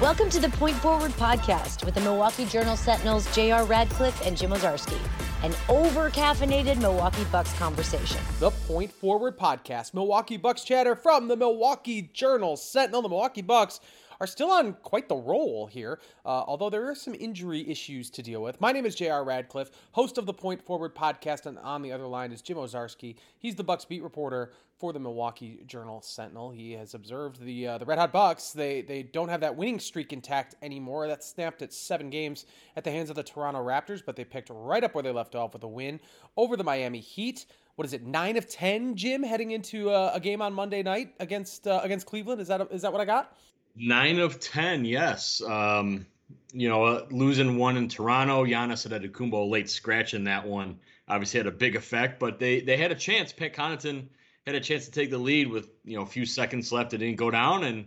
Welcome to the Point Forward podcast with the Milwaukee Journal Sentinel's J.R. Radcliffe and Jim Owczarski, an over caffeinated Milwaukee Bucks conversation. The Point Forward podcast, Milwaukee Bucks chatter from the Milwaukee Journal Sentinel. The Milwaukee Bucks are still on quite the roll here, uh, although there are some injury issues to deal with. My name is J.R. Radcliffe, host of the Point Forward podcast, and on the other line is Jim Owczarski. He's the Bucks beat reporter for the Milwaukee Journal Sentinel. He has observed the uh, the Red Hot Bucks. They they don't have that winning streak intact anymore. That snapped at seven games at the hands of the Toronto Raptors, but they picked right up where they left off with a win over the Miami Heat. What is it? Nine of ten, Jim, heading into a, a game on Monday night against uh, against Cleveland. Is that a, is that what I got? Nine of ten, yes. Um, you know, uh, losing one in Toronto, Giannis Antetokounmpo late scratch in that one obviously had a big effect, but they they had a chance. Pat Connaughton had a chance to take the lead with you know a few seconds left. It didn't go down, and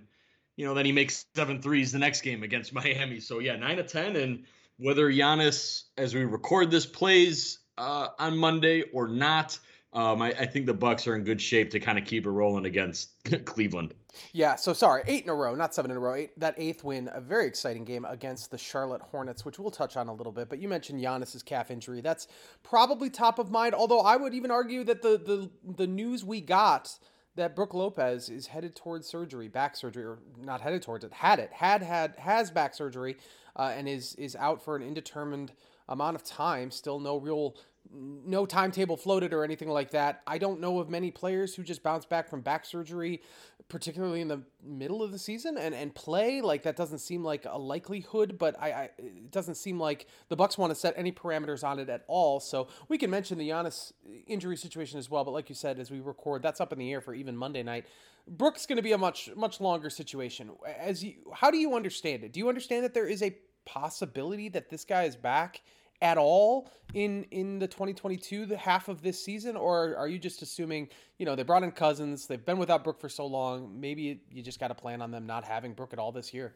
you know then he makes seven threes the next game against Miami. So yeah, nine of ten, and whether Giannis, as we record this, plays uh, on Monday or not, um, I, I, think the Bucks are in good shape to kind of keep it rolling against Cleveland. Yeah, so sorry, eight in a row, not seven in a row. Eight, that eighth win, a very exciting game against the Charlotte Hornets, which we'll touch on a little bit. But you mentioned Giannis's calf injury. That's probably top of mind. Although I would even argue that the the the news we got that Brook Lopez is headed towards surgery, back surgery, or not headed towards it, had it, had had has back surgery, uh, and is is out for an indeterminate amount of time. Still no real no timetable floated or anything like that. I don't know of many players who just bounce back from back surgery, particularly in the middle of the season and, and play. Like that doesn't seem like a likelihood, but I, I it doesn't seem like the Bucks want to set any parameters on it at all. So we can mention the Giannis injury situation as well. But like you said, as we record, that's up in the air for even Monday night. Brooks going to be a much much longer situation. As you, how do you understand it? Do you understand that there is a possibility that this guy is back? At all in in the 2022 the half of this season? Or are you just assuming you know they brought in cousins they've been without brook for so long maybe you just got to plan on them not having brook at all this year?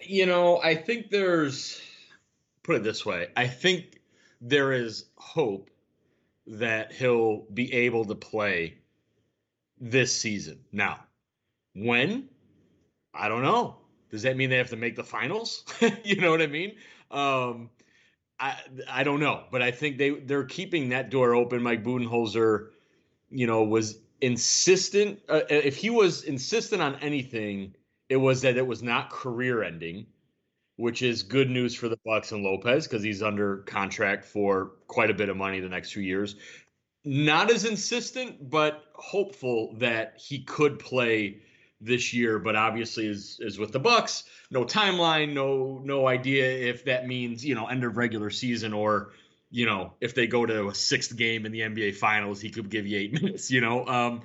You know i think there's put it this way i think there is hope that he'll be able to play this season. Now when? I don't know. Does that mean they have to make the finals? You know what i mean? Um I I don't know, but I think they they're keeping that door open. Mike Budenholzer, you know, was insistent. Uh, if he was insistent on anything, it was that it was not career ending, which is good news for the Bucks and Lopez because he's under contract for quite a bit of money the next few years. Not as insistent, but hopeful that he could play this year, but obviously is is with the Bucks, no timeline, no no idea if that means, you know, end of regular season or, you know, if they go to a sixth game in the NBA finals, he could give you eight minutes, you know. Um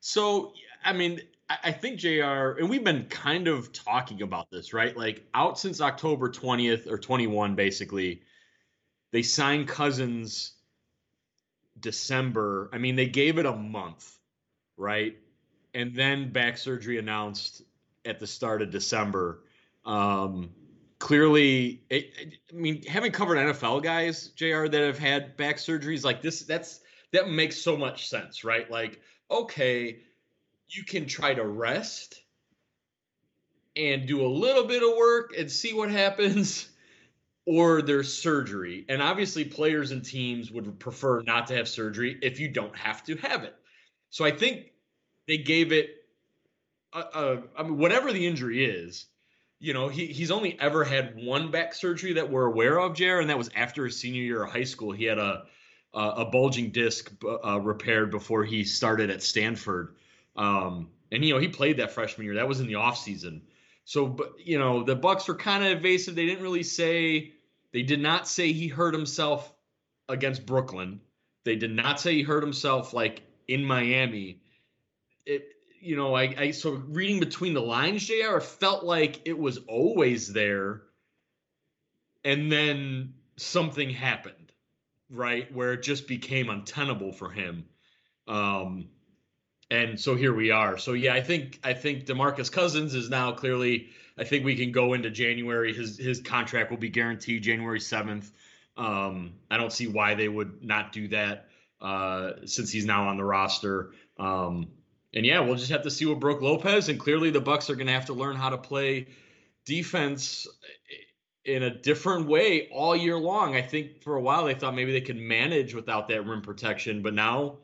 so I mean, I, I think JR and we've been kind of talking about this, right? Like out since October 20th or 21 basically. They signed Cousins December. I mean, they gave it a month, right? And then back surgery announced at the start of December. Um, clearly, it, I mean, having covered NFL guys, Jr. that have had back surgeries like this, that's that makes so much sense, right? Like, okay, you can try to rest and do a little bit of work and see what happens. Or there's surgery. And obviously, players and teams would prefer not to have surgery if you don't have to have it. So I think they gave it a, a, I mean, whatever the injury is, you know, he, he's only ever had one back surgery that we're aware of, Jer, and that was after his senior year of high school. He had a a, a bulging disc uh, repaired before he started at Stanford, um, and you know he played that freshman year. That was in the off season. So, but you know, the Bucks were kind of evasive. They didn't really say. They did not say he hurt himself against Brooklyn. They did not say he hurt himself like in Miami it you know, I, I so reading between the lines, JR, felt like it was always there. And then something happened, right? Where it just became untenable for him. Um, and so here we are. So yeah, I think I think DeMarcus Cousins is now clearly. I think we can go into January. His his contract will be guaranteed January seventh. Um, I don't see why they would not do that uh, since he's now on the roster. Um, and yeah, we'll just have to see what Brook Lopez and clearly the Bucks are going to have to learn how to play defense in a different way all year long. I think for a while they thought maybe they could manage without that rim protection, but now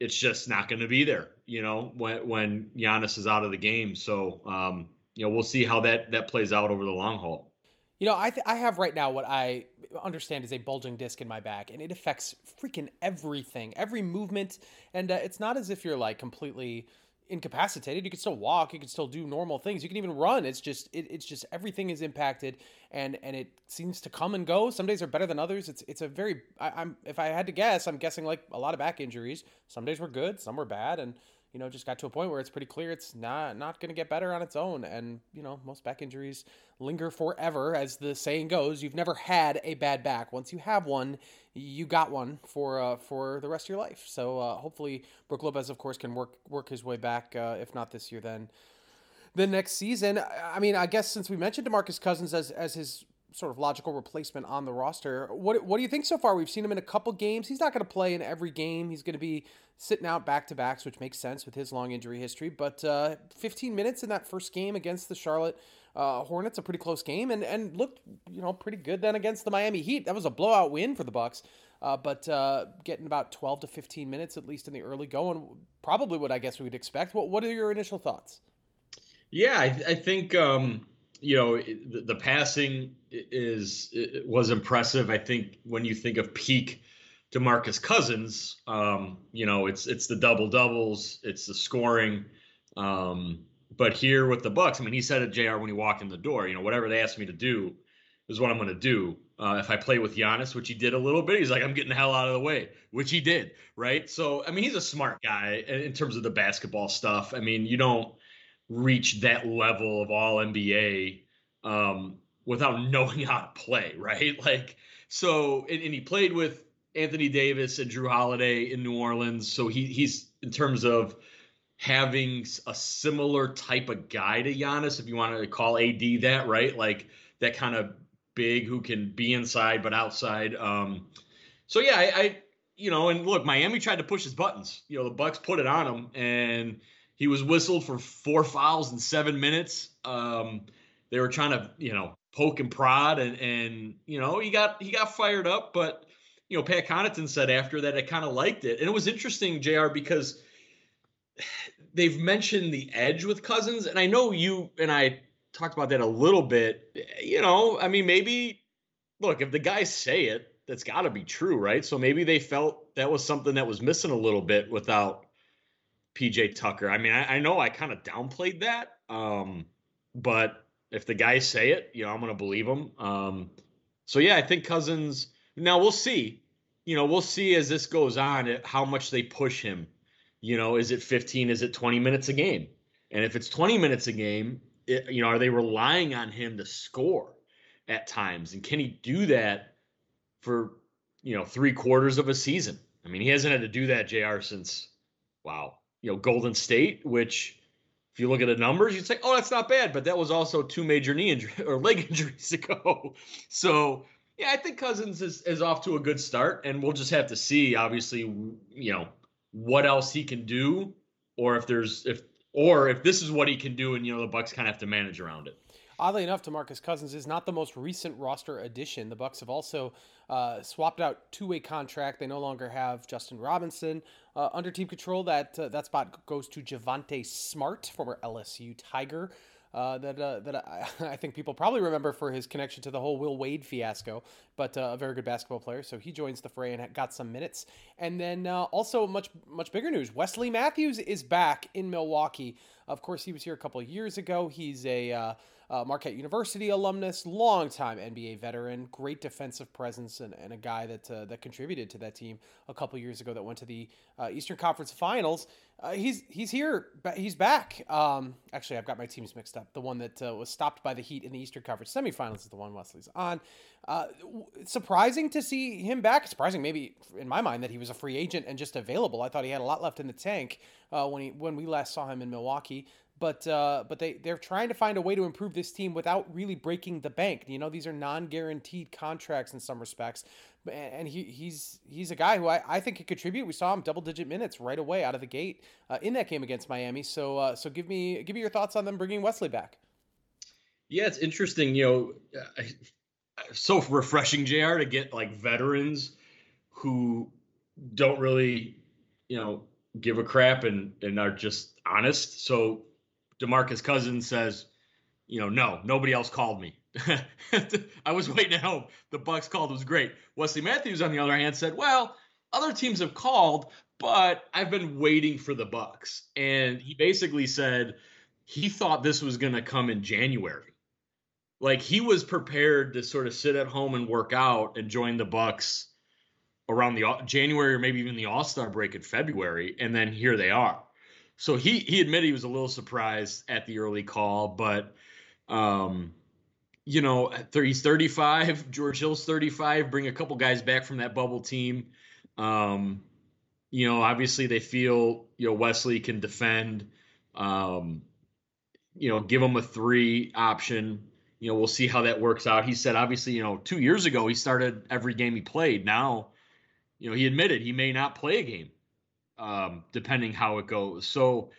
it's just not going to be there. You know, when when Giannis is out of the game. So um, you know, we'll see how that that plays out over the long haul. You know, I th- I have right now what I understand is a bulging disc in my back, and it affects freaking everything, every movement, and uh, it's not as if you're like completely incapacitated. You can still walk. You can still do normal things. You can even run. It's just it, it's just everything is impacted, and and it seems to come and go. Some days are better than others. It's it's a very I, am if I had to guess, I'm guessing like a lot of back injuries. Some days were good, some were bad, and you know, just got to a point where it's pretty clear it's not not going to get better on its own. And you know, most back injuries linger forever, as the saying goes. You've never had a bad back. Once you have one, you got one for uh, for the rest of your life. So uh, hopefully, Brook Lopez, of course, can work work his way back. Uh, if not this year, then the next season. I mean, I guess since we mentioned Demarcus Cousins as as his sort of logical replacement on the roster. What what do you think so far? We've seen him in a couple games. He's not going to play in every game. He's going to be sitting out back to backs, which makes sense with his long injury history. But uh, 15 minutes in that first game against the Charlotte uh, Hornets, a pretty close game, and and looked you know pretty good then against the Miami Heat. That was a blowout win for the Bucks. Uh, but uh, getting about 12 to 15 minutes at least in the early going, probably what I guess we would expect. What what are your initial thoughts? Yeah, I, I think um, you know the, the passing is was impressive. I think when you think of peak DeMarcus Cousins, um, you know it's it's the double doubles, it's the scoring. Um, but here with the Bucks, I mean, he said it, Jr. When he walked in the door, you know, whatever they asked me to do is what I'm going to do. Uh, if I play with Giannis, which he did a little bit, he's like, I'm getting the hell out of the way, which he did, right? So, I mean, he's a smart guy in terms of the basketball stuff. I mean, you don't reach that level of all NBA um, without knowing how to play, right? Like, so, and, and, he played with Anthony Davis and Jrue Holiday in New Orleans. So he, he's in terms of having a similar type of guy to Giannis, if you want to call AD that, right? Like that kind of big who can be inside but outside. Um, so yeah, I, I, you know, and look, Miami tried to push his buttons. You know, the Bucks put it on him, and he was whistled for four fouls in seven minutes. Um, they were trying to, you know, poke and prod, and and you know he got he got fired up. But you know, Pat Connaughton said after that I kind of liked it, and it was interesting, Jr. Because they've mentioned the edge with Cousins, and I know you and I talked about that a little bit. You know, I mean, maybe look if the guys say it, that's got to be true, right? So maybe they felt that was something that was missing a little bit without PJ Tucker. I mean, I, I know I kind of downplayed that, um, but if the guys say it, you know, I'm going to believe them. Um, so yeah, I think Cousins. Now we'll see. You know, we'll see as this goes on how much they push him. You know, is it 15? Is it 20 minutes a game? And if it's 20 minutes a game, it, you know, are they relying on him to score at times? And can he do that for you know three quarters of a season? I mean, he hasn't had to do that, Jr. Since wow, you know, Golden State, which if you look at the numbers, you'd say, oh, that's not bad. But that was also two major knee injury or leg injuries ago. So yeah, I think Cousins is, is off to a good start, and we'll just have to see, obviously, you know, what else he can do, or if there's if or if this is what he can do, and you know the Bucks kind of have to manage around it. Oddly enough, DeMarcus Cousins is not the most recent roster addition. The Bucks have also uh, swapped out two-way contract. They no longer have Justin Robinson uh, under team control. That uh, that spot goes to Javonte Smart, former LSU Tiger. Uh, that uh, that I, I, think people probably remember for his connection to the whole Will Wade fiasco, but uh, a very good basketball player. So he joins the fray and got some minutes. And then uh, also much much bigger news: Wesley Matthews is back in Milwaukee. Of course, he was here a couple of years ago. He's a uh, Marquette University alumnus, longtime NBA veteran, great defensive presence, and, and a guy that uh, that contributed to that team a couple years ago that went to the uh, Eastern Conference Finals. Uh, he's he's here. He's back. Um, actually, I've got my teams mixed up. The one that uh, was stopped by the Heat in the Eastern Conference semifinals is the one Wesley's on. Uh, surprising to see him back. Surprising, maybe in my mind, that he was a free agent and just available. I thought he had a lot left in the tank when he when we last saw him in Milwaukee but uh, but they they're trying to find a way to improve this team without really breaking the bank. You know, these are non-guaranteed contracts in some respects, and he he's he's a guy who I, I think could contribute. We saw him double-digit minutes right away out of the gate uh, in that game against Miami. So uh, so give me give me your thoughts on them bringing Wesley back. Yeah, it's interesting. You know, so refreshing, Jr. To get like veterans who don't really, you know, give a crap and and are just honest. So Demarcus Cousins says, you know, no, nobody else called me. I was waiting at home. The Bucks called it was great. Wesley Matthews, on the other hand, said, well, other teams have called, but I've been waiting for the Bucks. And he basically said he thought this was going to come in January. Like he was prepared to sort of sit at home and work out and join the Bucks around the January or maybe even the All Star break in February, and then here they are. So he he admitted he was a little surprised at the early call, but um, you know he's 35. George Hill's 35. Bring a couple guys back from that bubble team. Um, you know, obviously they feel you know Wesley can defend. Um, you know, give him a three option. You know, we'll see how that works out. He said, obviously, you know, two years ago he started every game he played. Now you know, he admitted he may not play a game, um, depending how it goes. So,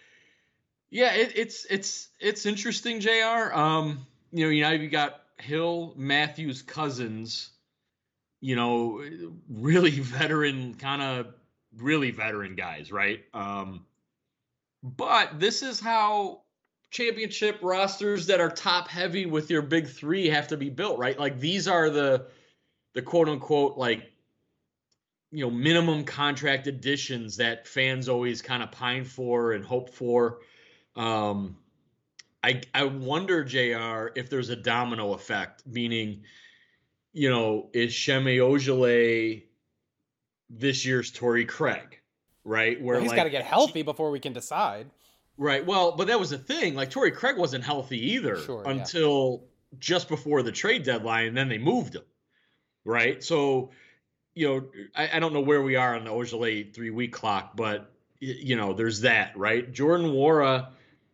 yeah, it, it's it's it's interesting, Jr. Um, you know, you know, you got Hill, Matthews, Cousins. You know, really veteran, kind of really veteran guys, right? Um, but this is how championship rosters that are top heavy with your big three have to be built, right? Like these are the the quote unquote like you know minimum contract additions that fans always kind of pine for and hope for. Um, I I wonder, Jr. if there's a domino effect, meaning, you know, is Semi Ojeleye this year's Torrey Craig, right? Where well, he's like, got to get healthy before we can decide. Right. Well, but that was the thing. Like Torrey Craig wasn't healthy either sure, until yeah. just before the trade deadline, and then they moved him. Right. So you know, I, I, don't know where we are on the Ojeleye three week clock, but you know, there's that, right? Jordan Nwora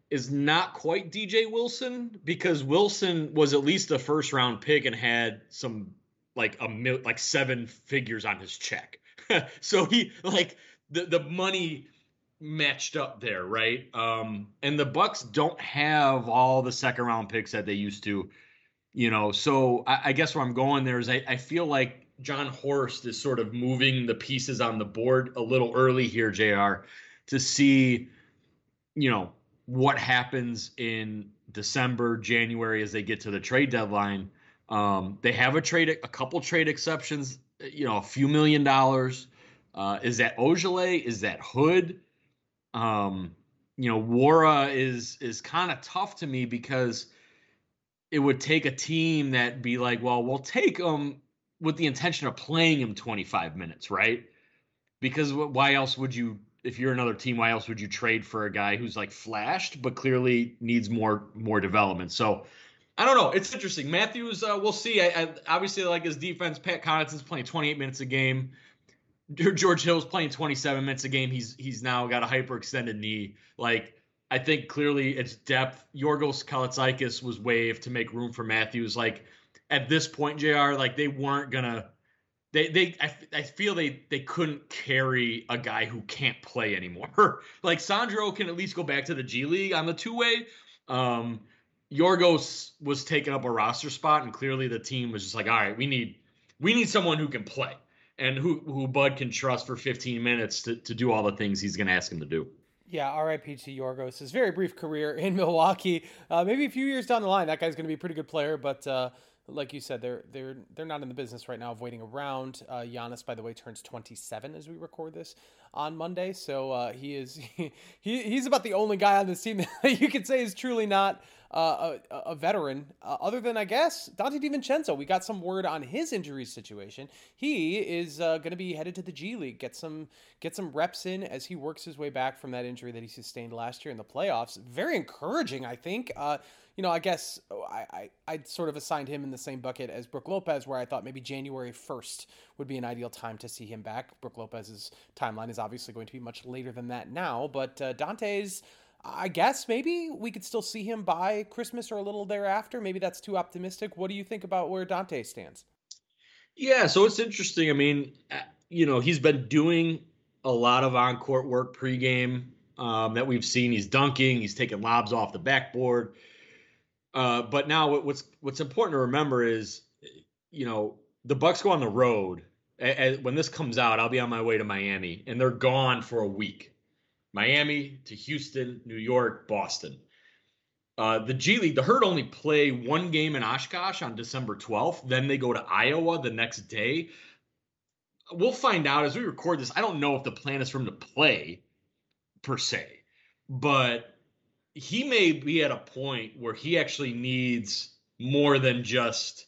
is not quite DJ Wilson because Wilson was at least a first round pick and had some like a mil, like seven figures on his check. so he like the the money matched up there, right? Um, and the Bucks don't have all the second round picks that they used to, you know. So I, I guess where I'm going there is I, I feel like Jon Horst is sort of moving the pieces on the board a little early here, JR, to see, you know, what happens in December, January as they get to the trade deadline. Um, they have a trade, a couple trade exceptions, you know, a few million dollars. Uh, is that Ojeleye? Is that Hood? Um, you know, Nwora is is kind of tough to me because it would take a team that be like, well, we'll take them with the intention of playing him 25 minutes, right? Because why else would you, if you're another team, why else would you trade for a guy who's like flashed but clearly needs more more development? So I don't know. It's interesting. Matthews, uh, we'll see. I, I obviously like his defense. Pat Connaughton's playing 28 minutes a game. George Hill's playing 27 minutes a game. He's he's now got a hyperextended knee. Like I think clearly it's depth. Yorgos Kalaitzakis was waived to make room for Matthews. Like at this point, Jr. Like they weren't gonna. They they I, I feel they they couldn't carry a guy who can't play anymore. like Sandro can at least go back to the G League on the two way. Um, Yorgos was taking up a roster spot, and clearly the team was just like, all right, we need we need someone who can play and who who Bud can trust for 15 minutes to to do all the things he's going to ask him to do. Yeah, RIP to Yorgos. His very brief career in Milwaukee. Uh, maybe a few years down the line, that guy's going to be a pretty good player, but. Uh, like you said, they're they're they're not in the business right now of waiting around. Uh, Giannis, by the way, turns 27 as we record this on Monday, so uh, he is he, he's about the only guy on this team that you could say is truly not uh, a, a, veteran. Uh, other than I guess Donte DiVincenzo, we got some word on his injury situation. He is uh, going to be headed to the G League, get some get some reps in as he works his way back from that injury that he sustained last year in the playoffs. Very encouraging, I think. You know, I guess oh, I, I I sort of assigned him in the same bucket as Brook Lopez, where I thought maybe January first would be an ideal time to see him back. Brook Lopez's timeline is obviously going to be much later than that now, but uh, Donte's. I guess maybe we could still see him by Christmas or a little thereafter. Maybe that's too optimistic. What do you think about where Donte stands? Yeah, so it's interesting. I mean, uh, you know, he's been doing a lot of on court work pregame um, that we've seen. He's dunking, he's taking lobs off the backboard Uh, but now what's what's important to remember is, you know, the Bucks go on the road. when this comes out, I'll be on my way to Miami, and they're gone for a week. Miami to Houston, New York, Boston. Uh, the G League, the Herd only play one game in Oshkosh on December 12th. Then they go to Iowa the next day. We'll find out as we record this. I don't know if the plan is for them to play per se, but he may be at a point where he actually needs more than just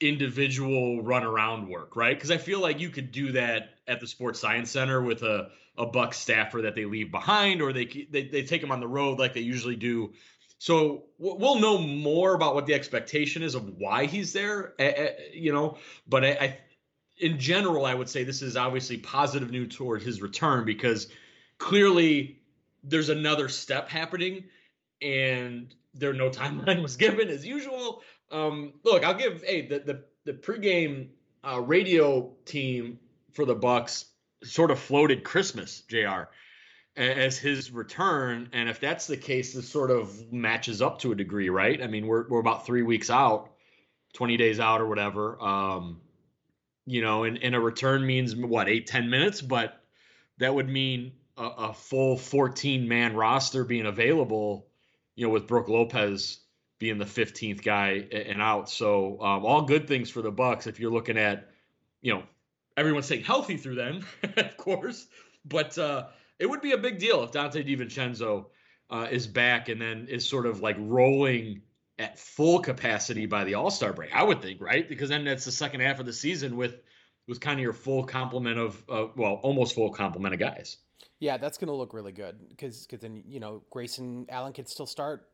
individual run around work, right? Because I feel like you could do that at the Sports Science Center with a a Buck staffer that they leave behind, or they they, they take him on the road like they usually do. So we'll know more about what the expectation is of why he's there, you know. But I, I, in general, I would say this is obviously positive news toward his return because clearly there's another step happening, and there no timeline was given as usual. Um, look, I'll give hey the the the pregame uh, radio team for the Bucks sort of floated Christmas, Jr. As his return, and if that's the case, this sort of matches up to a degree, right? I mean, we're we're about three weeks out, twenty days out, or whatever. Um, you know, and, and a return means what eight ten minutes, but that would mean a, a full fourteen man roster being available. You know, with Brook Lopez being the 15th guy and out. So um, all good things for the Bucks if you're looking at, you know, everyone's staying healthy through them, of course. But uh, it would be a big deal if Donte DiVincenzo uh, is back and then is sort of like rolling at full capacity by the All Star break. I would think, right? Because then that's the second half of the season with with kind of your full complement of, uh, well, almost full complement of guys. Yeah, that's going to look really good because because then you know Grayson Allen could still start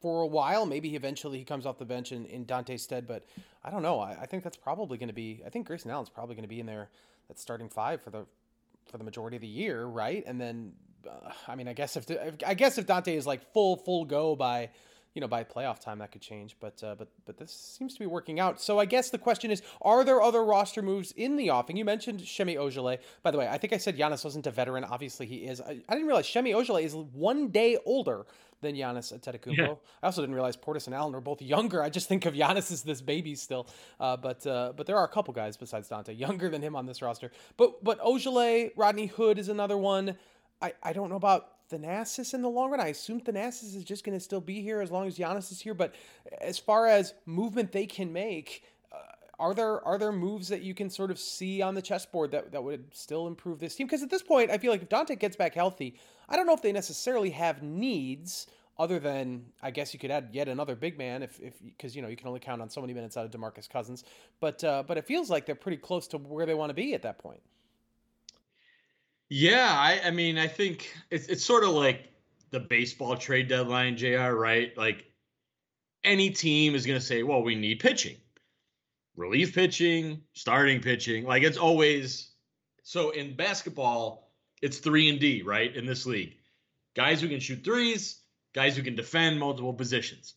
for a while. Maybe eventually he comes off the bench in, in Donte's stead, but I don't know. I, I think that's probably going to be. I think Grayson Allen's probably going to be in there. That starting five for the for the majority of the year, right? And then, uh, I mean, I guess if I guess if Donte is like full full go by you know, by playoff time that could change. But uh, but but this seems to be working out. So I guess the question is, are there other roster moves in the offing? You mentioned Semi Ojeleye. By the way, I think I said Giannis wasn't a veteran. Obviously, he is. I, I didn't realize Semi Ojeleye is one day older than Giannis Antetokounmpo. Yeah. I also didn't realize Portis and Allen are both younger. I just think of Giannis as this baby still. Uh, but uh, but there are a couple guys besides Donte younger than him on this roster. But but Ojeleye, Rodney Hood is another one. I, I don't know about Thanasis in the long run. I assume Thanasis is just going to still be here as long as Giannis is here. But as far as movement they can make, uh, are there are there moves that you can sort of see on the chessboard that, that would still improve this team? Because at this point, I feel like if Donte gets back healthy, I don't know if they necessarily have needs other than I guess you could add yet another big man if if because you know you can only count on so many minutes out of Demarcus Cousins. But uh, but it feels like they're pretty close to where they want to be at that point. Yeah, I, I mean, I think it's it's sort of like the baseball trade deadline, Jr. Right? Like any team is going to say, "Well, we need pitching, relief pitching, starting pitching." Like it's always so in basketball, it's three and D, right? In this league, guys who can shoot threes, guys who can defend multiple positions.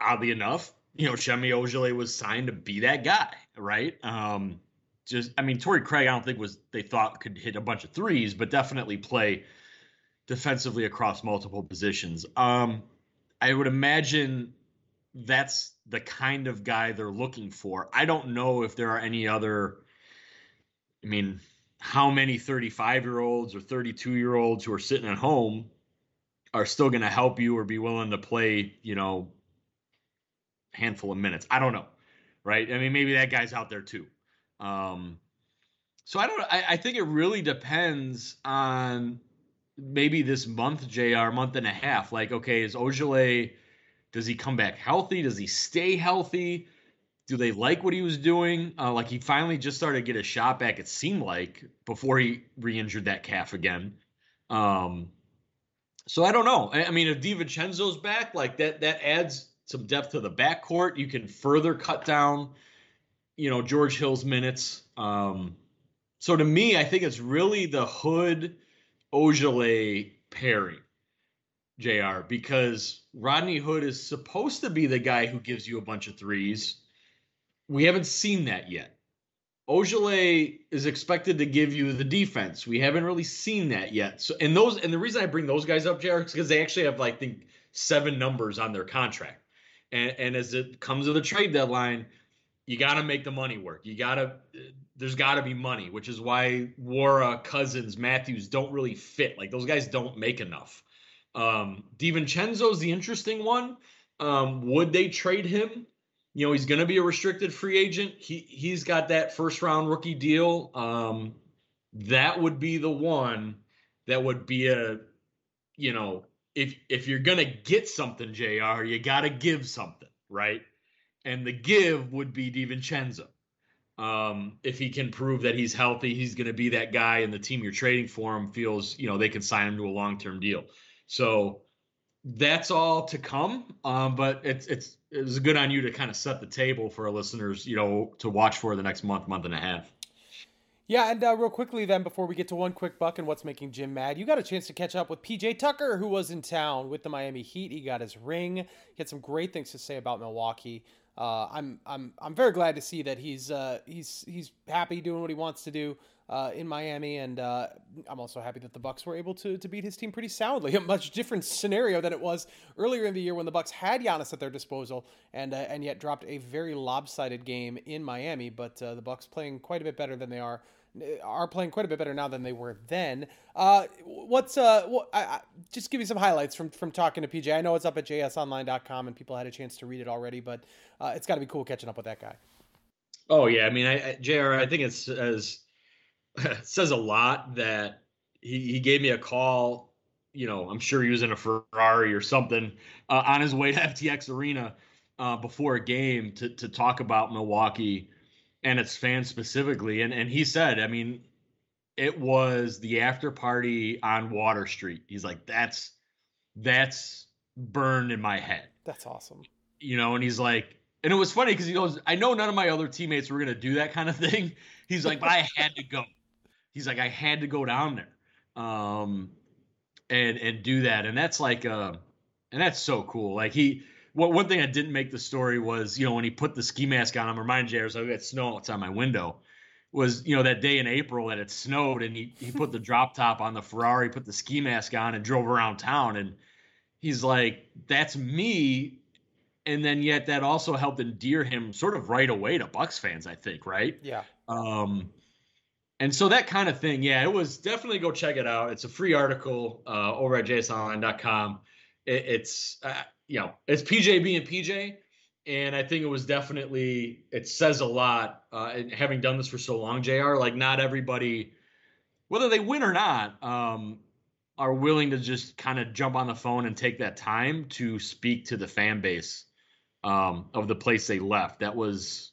Oddly enough, you know, Semi Ojeleye was signed to be that guy, right? Um, just I mean Torrey Craig I don't think was they thought could hit a bunch of threes, but definitely play defensively across multiple positions. Um, I would imagine that's the kind of guy they're looking for. I don't know if there are any other I mean, how many 35 year olds or 32 year olds who are sitting at home are still going to help you or be willing to play, you know, handful of minutes. I don't know. Right. I mean, maybe that guy's out there too. Um, so I don't. I, I think it really depends on maybe this month, Jr. Month and a half. Like, okay, is Ojeleye? Does he come back healthy? Does he stay healthy? Do they like what he was doing? Uh, like he finally just started to get a shot back. It seemed like before he re-injured that calf again. Um, so I don't know. I, I mean, if DiVincenzo's back, like that, that adds some depth to the backcourt. You can further cut down you know George Hill's minutes. Um, so to me, I think it's really the Hood Ojeleye pairing, Jr. Because Rodney Hood is supposed to be the guy who gives you a bunch of threes. We haven't seen that yet. Ojeleye is expected to give you the defense. We haven't really seen that yet. So and those and the reason I bring those guys up, Jr. is because they actually have like think seven numbers on their contract. And, and as it comes to the trade deadline, you got to make the money work. You got to, there's got to be money, which is why Nwora, Cousins, Matthews don't really fit. Like those guys don't make enough. Um, DiVincenzo's the interesting one. Um, would they trade him? You know, he's going to be a restricted free agent. He he's got that first round rookie deal. Um, that would be the one that would be a, you know, if if you're going to get something, Jr., you got to give something, right? And the give would be DiVincenzo. Um, if he can prove that he's healthy, he's going to be that guy, and the team you're trading for him feels, you know, they can sign him to a long term deal. So that's all to come. Um, but it's it's it's good on you to kind of set the table for our listeners, you know, to watch for the next month, month and a half. Yeah, and uh, real quickly then, before we get to one quick buck and what's making Jim mad, you got a chance to catch up with PJ Tucker, who was in town with the Miami Heat. He got his ring. He had some great things to say about Milwaukee. Uh, I'm I'm I'm very glad to see that he's uh, he's he's happy doing what he wants to do uh, in Miami, and uh, I'm also happy that the Bucks were able to to beat his team pretty soundly. A much different scenario than it was earlier in the year when the Bucks had Giannis at their disposal, and uh, and yet dropped a very lopsided game in Miami. But uh, the Bucks playing quite a bit better than they are are playing quite a bit better now than they were then. Uh, what's uh, what, I, I, just give me some highlights from from talking to PJ. I know it's up at jsonline.com and people had a chance to read it already, but uh, it's got to be cool catching up with that guy. Oh yeah, I mean, I, I Jr. I think it's as it says a lot that he he gave me a call. You know, I'm sure he was in a Ferrari or something uh, on his way to FTX Arena uh, before a game to to talk about Milwaukee and its fans specifically. And and he said, I mean, it was the after party on Water Street. He's like, that's that's burned in my head. That's awesome. You know, and he's like, and it was funny because he goes, I know none of my other teammates were gonna do that kind of thing. He's like, but I had to go. He's like, I had to go down there, um, and and do that, and that's like, uh, and that's so cool. Like he what one thing I didn't make the story was, you know, when he put the ski mask on, I'm reminded you, I was like, got snow outside my window. Was you know that day in April that it snowed and he he put the drop top on the Ferrari, put the ski mask on, and drove around town. And he's like, that's me. And then yet that also helped endear him sort of right away to Bucks fans, I think, right? Yeah. Um, and so that kind of thing, yeah, it was definitely go check it out. It's a free article uh, over at jsonline.com. It, it's uh, you know, it's PJ being PJ. And I think it was definitely, it says a lot. Uh, and having done this for so long, JR, like not everybody, whether they win or not, um, are willing to just kind of jump on the phone and take that time to speak to the fan base um, of the place they left. That was,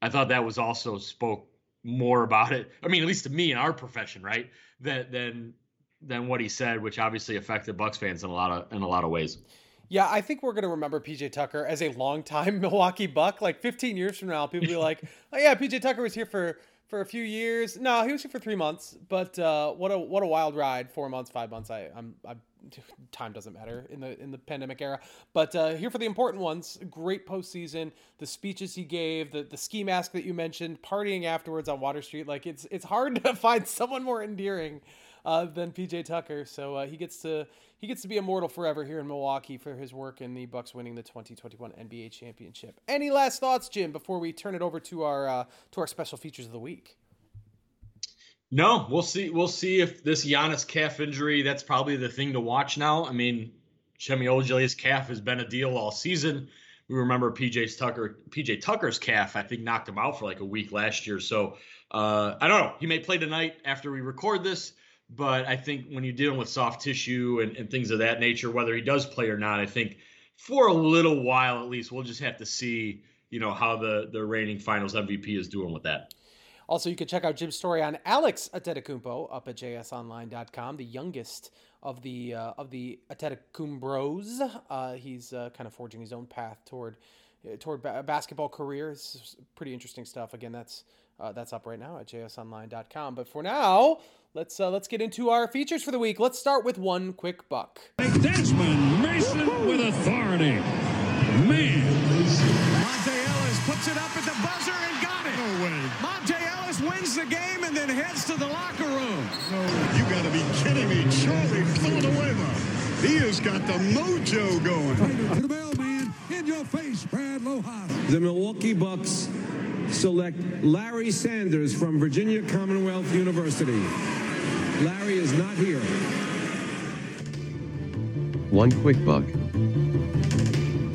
I thought that was also spoke more about it. I mean, at least to me in our profession, right? That than than what he said, which obviously affected Bucks fans in a lot of in a lot of ways. Yeah, I think we're going to remember PJ Tucker as a longtime Milwaukee Buck. Like 15 years from now, people be like, "Oh yeah, PJ Tucker was here for for a few years." No, he was here for three months, but uh, what a what a wild ride! Four months, five months. I I'm, I'm time doesn't matter in the in the pandemic era. But uh, here for the important ones. Great postseason. The speeches he gave, the the ski mask that you mentioned, partying afterwards on Water Street. Like it's it's hard to find someone more endearing uh, than PJ Tucker. So uh, he gets to he gets to be immortal forever here in Milwaukee for his work in the Bucks winning the 2021 NBA championship. Any last thoughts, Jim, before we turn it over to our uh, to our special features of the week? No, we'll see. We'll see if this Giannis calf injury. That's probably the thing to watch now. I mean, Semi Ojeleye's calf has been a deal all season. We remember PJ's Tucker, PJ Tucker's calf. I think knocked him out for like a week last year. So uh, I don't know. He may play tonight after we record this. But I think when you're dealing with soft tissue and, and things of that nature, whether he does play or not, I think for a little while at least, we'll just have to see, you know, how the the reigning Finals MVP is doing with that. Also, you can check out Jim's story on Alex Antetokounmpo up at jsonline.com, the youngest of the uh, of the Antetokounmbros. Uh, he's uh, kind of forging his own path toward toward ba- basketball career. It's pretty interesting stuff. Again, that's uh, that's up right now at jsonline.com. But for now, let's uh, let's get into our features for the week. Let's start with one quick buck. Desmond Mason with authority. Man. Monta Ellis puts it up at the buzzer and got it. No way. Monta Ellis wins the game and then heads to the locker room. No. You got to be kidding me. Charlie Villanueva. He has got the mojo going. to the bell, man. In your face. Aloha. The Milwaukee Bucks select Larry Sanders from Virginia Commonwealth University. Larry is not here. One quick buck.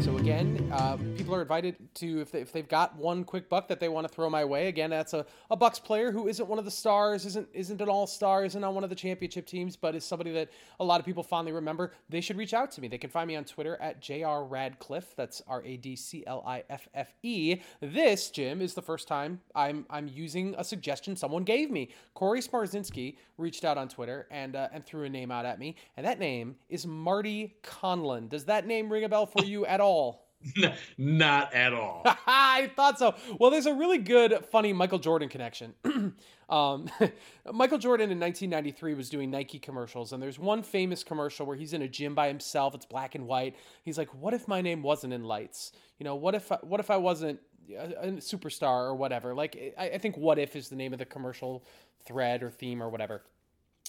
So again, uh, people are invited to if, they, if they've got one quick buck that they want to throw my way. Again, that's a, a Bucks player who isn't one of the stars, isn't isn't an all star, isn't on one of the championship teams, but is somebody that a lot of people fondly remember. They should reach out to me. They can find me on Twitter at jr radcliffe. That's R A D C L I F F E. This Jim is the first time I'm I'm using a suggestion someone gave me. Corey Smarzinski reached out on Twitter and uh, and threw a name out at me, and that name is Marty Conlon. Does that name ring a bell for you at all? Not at all. I thought so. Well, there's a really good, funny Michael Jordan connection. um, Michael Jordan in 1993 was doing Nike commercials, and there's one famous commercial where he's in a gym by himself. It's black and white. He's like, "What if my name wasn't in lights? You know, what if I, what if I wasn't a, a superstar or whatever?" Like, I, I think "What if" is the name of the commercial thread or theme or whatever.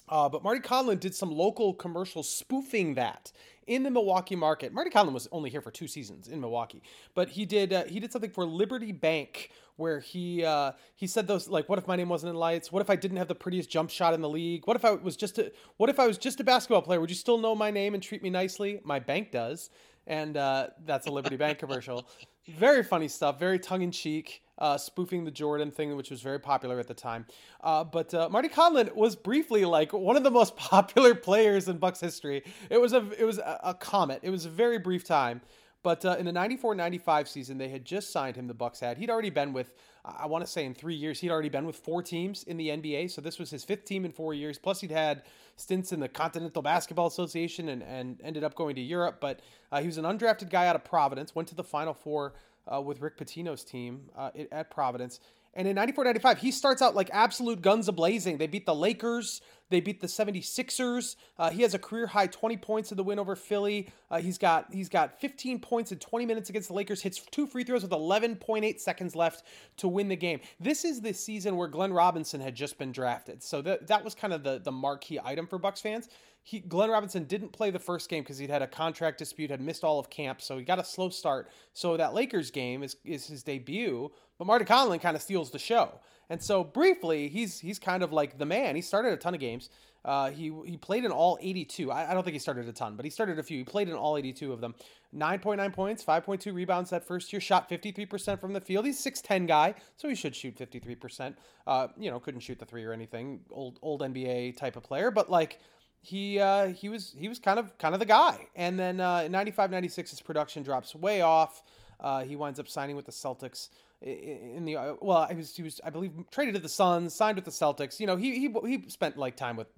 Uh, but Marty Conlon did some local commercials spoofing that in the Milwaukee market. Marty Conlon was only here for two seasons in Milwaukee, but he did uh, he did something for Liberty Bank where he uh, he said those like, "What if my name wasn't in lights? What if I didn't have the prettiest jump shot in the league? What if I was just a what if I was just a basketball player? Would you still know my name and treat me nicely? My bank does." And uh, that's a Liberty Bank commercial. Very funny stuff. Very tongue in cheek uh, spoofing the Jordan thing, which was very popular at the time. Uh, but uh, Marty Conlon was briefly like one of the most popular players in Bucks history. It was a it was a, a comet. It was a very brief time. But uh, in the 94-95 season, they had just signed him. The Bucks had. He'd already been with, I want to say, in three years, he'd already been with four teams in the NBA. So this was his fifth team in four years. Plus, he'd had stints in the Continental Basketball Association and, and ended up going to Europe. But uh, he was an undrafted guy out of Providence. Went to the Final Four uh, with Rick Pitino's team uh, at Providence. And in 94 95, he starts out like absolute guns a blazing. They beat the Lakers, they beat the 76ers. Uh, he has a career high 20 points in the win over Philly. Uh, he's got he's got 15 points in 20 minutes against the Lakers, hits two free throws with 11.8 seconds left to win the game. This is the season where Glenn Robinson had just been drafted. So that, that was kind of the, the marquee item for Bucks fans he Glenn Robinson didn't play the first game because he'd had a contract dispute, had missed all of camp, so he got a slow start. So that Lakers game is is his debut, but Marty Conlon kind of steals the show. And so briefly, he's he's kind of like the man. He started a ton of games. Uh, he he played in all 82. I, I, don't think he started a ton, but he started a few. He played in all 82 of them. 9.9 points, 5.2 rebounds that first year. Shot 53% from the field. He's 6'10 guy, so he should shoot 53%. Uh, you know, couldn't shoot the three or anything. Old old NBA type of player, but like he uh, he was he was kind of kind of the guy. And then uh, in 95 96 his production drops way off. Uh, he winds up signing with the Celtics in the uh, well, he was he was I believe traded to the Suns, signed with the Celtics. You know, he he he spent like time with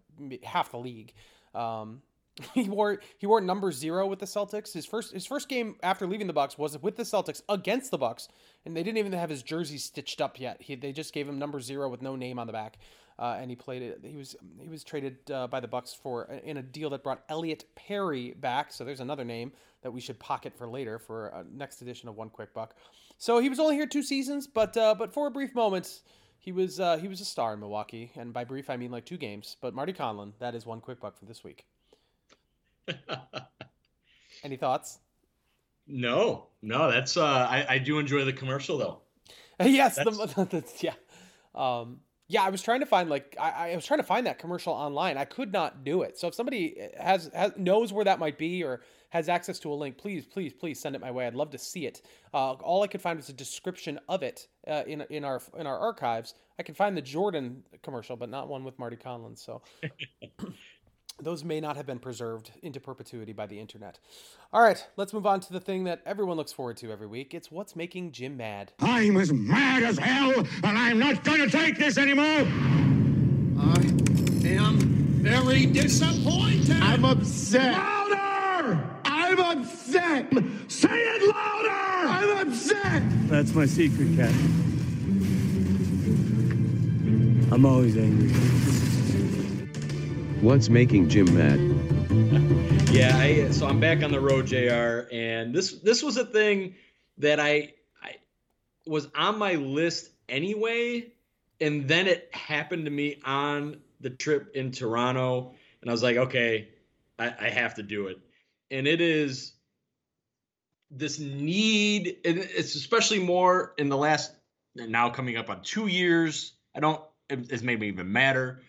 half the league. Um, he wore he wore number zero with the Celtics. His first his first game after leaving the Bucks was with the Celtics against the Bucks, and they didn't even have his jersey stitched up yet. He, they just gave him number zero with no name on the back uh, and he played it. He was he was traded uh, by the Bucks for in a deal that brought Elliot Perry back. So there's another name that we should pocket for later for next edition of One Quick Buck. So he was only here two seasons, but uh, but for a brief moment. He was uh, he was a star in Milwaukee, and by brief I mean like two games. But Marty Conlon, that is one quick buck for this week. Any thoughts? No, no. That's uh, I, I do enjoy the commercial though. yes, the, the, yeah. Um, yeah, I was trying to find like I, I, was trying to find that commercial online. I could not do it. So if somebody has, has knows where that might be or has access to a link, please, please, please send it my way. I'd love to see it. Uh, all I could find was a description of it uh, in in our in our archives. I can find the Jordan commercial, but not one with Marty Conlon. So those may not have been preserved into perpetuity by the internet. All right, let's move on to the thing that everyone looks forward to every week. It's what's making Jim mad. I'm as mad as hell, and I'm not going to take this anymore. I am very disappointed. I'm upset. Louder! I'm upset. Say it louder! I'm upset. That's my secret, Cap. I'm always angry. What's making Jim mad? yeah, I, so I'm back on the road, Jr. And this this was a thing that I I was on my list anyway, and then it happened to me on the trip in Toronto, and I was like, okay, I, I have to do it. And it is this need, and it's especially more in the last now coming up on two years. I don't. It's made me even matter.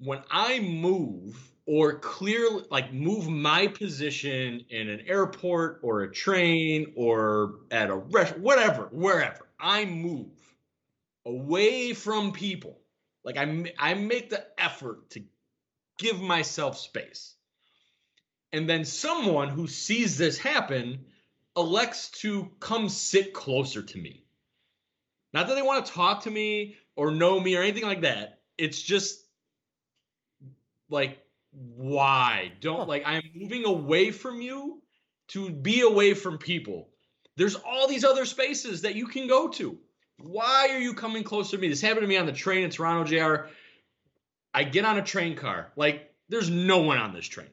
When I move or clear like move my position in an airport or a train or at a restaurant, whatever, wherever I move away from people, like I I make the effort to give myself space and then someone who sees this happen elects to come sit closer to me. Not that they want to talk to me or know me or anything like that. It's just like, why? Don't like, I'm moving away from you to be away from people. There's all these other spaces that you can go to. Why are you coming closer to me? This happened to me on the train in Toronto, JR. I get on a train car. Like, there's no one on this train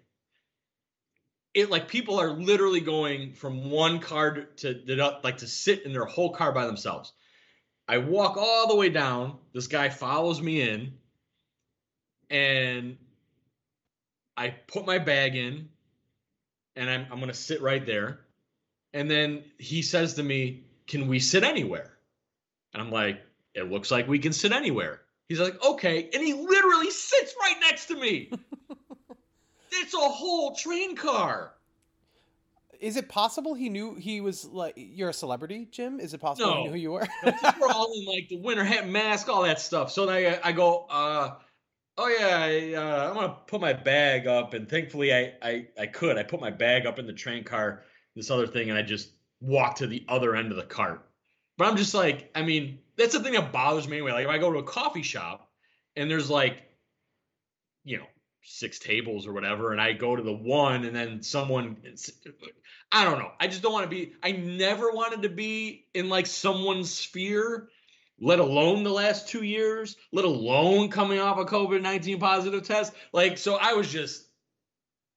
it like people are literally going from one car to, to like to sit in their whole car by themselves. I walk all the way down. This guy follows me in, and I put my bag in, and I'm I'm gonna sit right there. And then he says to me, "Can we sit anywhere?" And I'm like, "It looks like we can sit anywhere." He's like, "Okay," and he literally sits right next to me. It's a whole train car. Is it possible he knew he was like you're a celebrity, Jim? Is it possible No. he knew who you were? We're all in like the winter hat, mask, all that stuff. So I, I go, uh, oh yeah, I, uh, I'm gonna put my bag up, and thankfully I, I I could. I put my bag up in the train car, this other thing, and I just walked to the other end of the cart. But I'm just like, I mean, that's the thing that bothers me anyway. Like if I go to a coffee shop and there's like, you know, six tables or whatever, and I go to the one, and then someone, I don't know. I just don't want to be. I never wanted to be in like someone's sphere, let alone the last two years, let alone coming off a COVID nineteen positive test. Like, so I was just,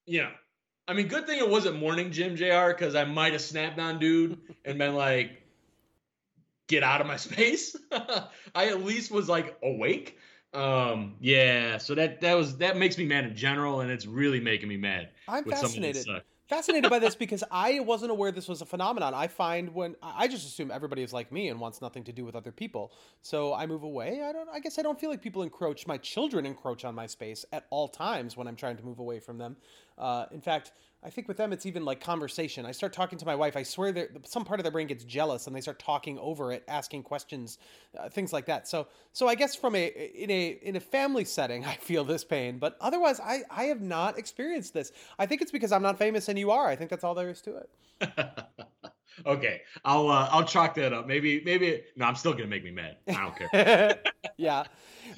you know, I mean, good thing it wasn't morning Jim Jr. Because I might have snapped on dude and been like, get out of my space. I at least was like awake. Um, yeah. So that that was that makes me mad in general, and it's really making me mad. I'm with some of fascinated. Fascinated by this because I wasn't aware this was a phenomenon. I find when I just assume everybody is like me and wants nothing to do with other people. So I move away. I don't. I guess I don't feel like people encroach. My children encroach on my space at all times when I'm trying to move away from them. Uh, in fact, I think with them it's even like conversation. I start talking to my wife. I swear that some part of their brain gets jealous and they start talking over it, asking questions, uh, things like that. So, so I guess from a in a in a family setting, I feel this pain. But otherwise, I I have not experienced this. I think it's because I'm not famous and you are. I think that's all there is to it. okay, I'll uh, I'll chalk that up. Maybe maybe no, I'm still gonna make me mad. I don't care. yeah.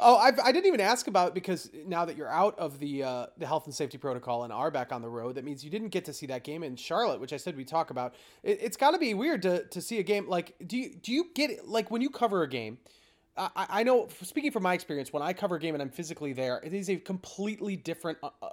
Oh, I've, I didn't even ask about because now that you're out of the uh, the health and safety protocol and are back on the road, that means you didn't get to see that game in Charlotte, which I said we talk about. It, it's got to be weird to, to see a game like do you do you get like when you cover a game? I, I know speaking from my experience, when I cover a game and I'm physically there, it is a completely different uh, uh,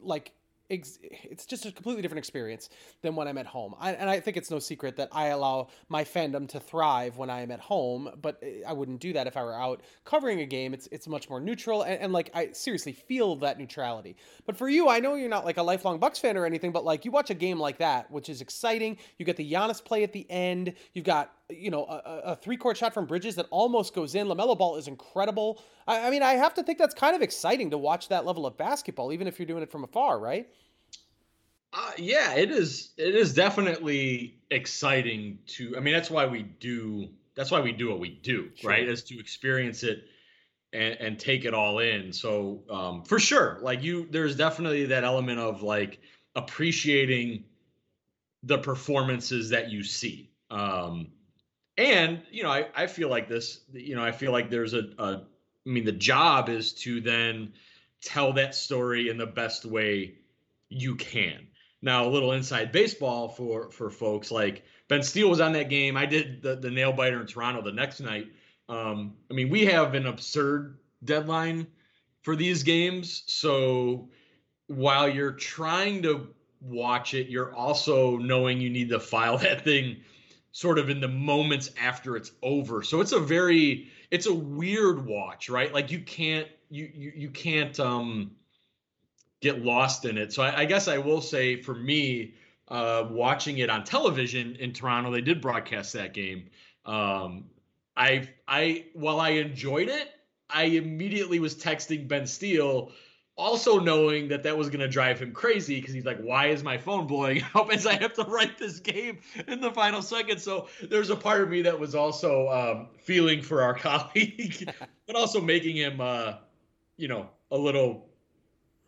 like ex- it's just a completely different experience than when I'm at home. I, and I think it's no secret that I allow my fandom to thrive when I am at home, but eh, I wouldn't do that if I were out covering a game. It's it's much more neutral and, and like I seriously feel that neutrality. But for you, I know you're not like a lifelong Bucks fan or anything, but like you watch a game like that, which is exciting. You get the Giannis play at the end. You've got you know a, a three court shot from Bridges that almost goes in. Lamelo Ball is incredible. I, I mean, I have to think that's kind of exciting to watch that level of basketball, even if you're doing it from afar, right? Uh, yeah, it is. It is definitely exciting to. I mean, that's why we do. That's why we do what we do, Sure. right? Is to experience it and, and take it all in. So um, for sure, like you, there's definitely that element of like appreciating the performances that you see. Um, and you know, I, I feel like this. You know, I feel like there's a, a. I mean, the job is to then tell that story in the best way you can. Now, a little inside baseball for for folks like Ben Steele was on that game. I did the the nail biter in Toronto the next night. Um, I mean, we have an absurd deadline for these games, so while you're trying to watch it, you're also knowing you need to file that thing sort of in the moments after it's over. So it's a very it's a weird watch, right? Like you can't you you, you can't um get lost in it. So I, I guess I will say for me, uh, watching it on television in Toronto, they did broadcast that game. Um, I I while I enjoyed it, I immediately was texting Ben Steele also knowing that that was going to drive him crazy because he's like, why is my phone blowing up as I have to write this game in the final second? So there's a part of me that was also um, feeling for our colleague, but also making him, uh, you know, a little,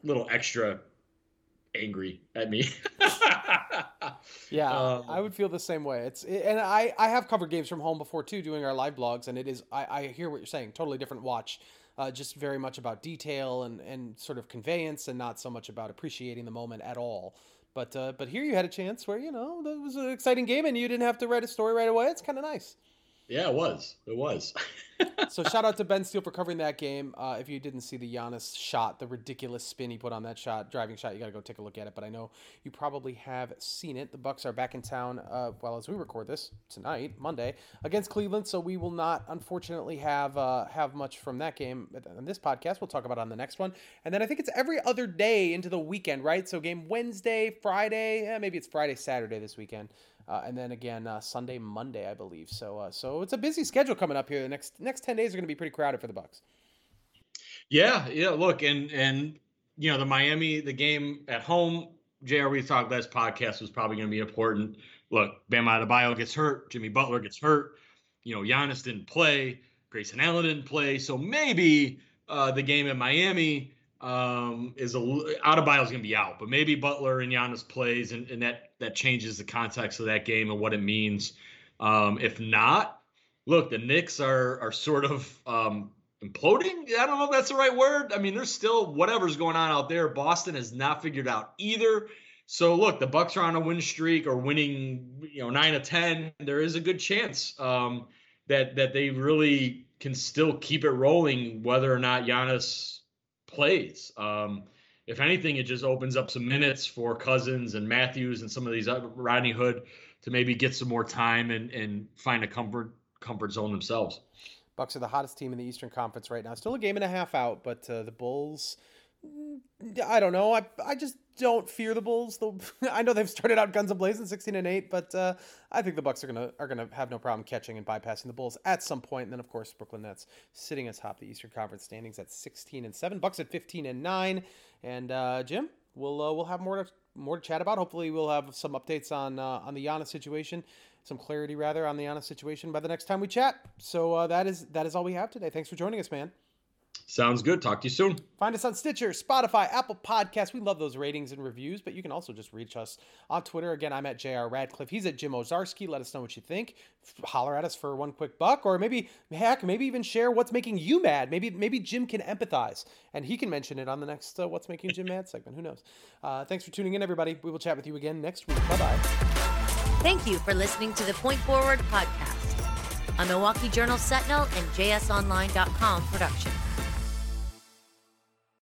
little extra angry at me. yeah, um, I would feel the same way. It's and I I have covered games from home before too, doing our live blogs, and it is I I hear what you're saying. Totally different watch uh, just very much about detail and, and sort of conveyance and not so much about appreciating the moment at all. But uh, but here you had a chance where you know it was an exciting game and you didn't have to write a story right away. It's kind of nice. Yeah, it was. It was. so shout out to Ben Steele for covering that game. Uh, if you didn't see the Giannis shot, the ridiculous spin he put on that shot, driving shot, you got to go take a look at it. But I know you probably have seen it. The Bucks are back in town. Uh, well, as we record this tonight, Monday, against Cleveland. So we will not, unfortunately, have uh, have much from that game on this podcast. We'll talk about on the next one. And then I think it's every other day into the weekend, right? So game Wednesday, Friday, eh, maybe it's Friday, Saturday this weekend. Uh, and then again uh, Sunday, Monday, I believe. So, uh, so it's a busy schedule coming up here. The next next ten days are going to be pretty crowded for the Bucks. Yeah, yeah. Look, and and you know the Miami, the game at home. Jr. We talked last podcast was probably going to be important. Look, Bam Adebayo gets hurt, Jimmy Butler gets hurt. You know, Giannis didn't play, Grayson Allen didn't play, so maybe uh, the game in Miami um, is a out Adebayo is going to be out, but maybe Butler and Giannis plays, and, and that that changes the context of that game and what it means. Um, if not, look, the Knicks are are sort of um, imploding. I don't know if that's the right word. I mean, there's still whatever's going on out there. Boston has not figured out either. So look, the Bucks are on a win streak or winning, you know, nine to ten. There is a good chance um, that that they really can still keep it rolling, whether or not Giannis plays. Um, if anything, it just opens up some minutes for Cousins and Matthews and some of these other Rodney Hood to maybe get some more time and and find a comfort comfort zone themselves. Bucks are the hottest team in the Eastern Conference right now. Still a game and a half out, but uh, the Bulls I don't know. I, I just don't fear the Bulls. The, I know they've started out guns ablazing, sixteen and eight, but uh, I think the Bucks are gonna are gonna have no problem catching and bypassing the Bulls at some point. And then of course Brooklyn Nets sitting atop the Eastern Conference standings at sixteen and seven. Bucks at fifteen and nine. And uh, Jim, we'll uh, we'll have more to more to chat about. Hopefully, we'll have some updates on uh, on the Giannis situation, some clarity rather on the Giannis situation by the next time we chat. So uh, that is that is all we have today. Thanks for joining us, man. Sounds good. Talk to you soon. Find us on Stitcher, Spotify, Apple Podcasts. We love those ratings and reviews, but you can also just reach us on Twitter. Again, I'm at JR Radcliffe. He's at Jim Owczarski. Let us know what you think. Holler at us for one quick buck, or maybe, heck, maybe even share what's making you mad. Maybe maybe Jim can empathize, and he can mention it on the next uh, What's Making Jim Mad segment. Who knows? Uh, thanks for tuning in, everybody. We will chat with you again next week. Bye bye. Thank you for listening to the Point Forward podcast, a Milwaukee Journal Sentinel and JSOnline.com production.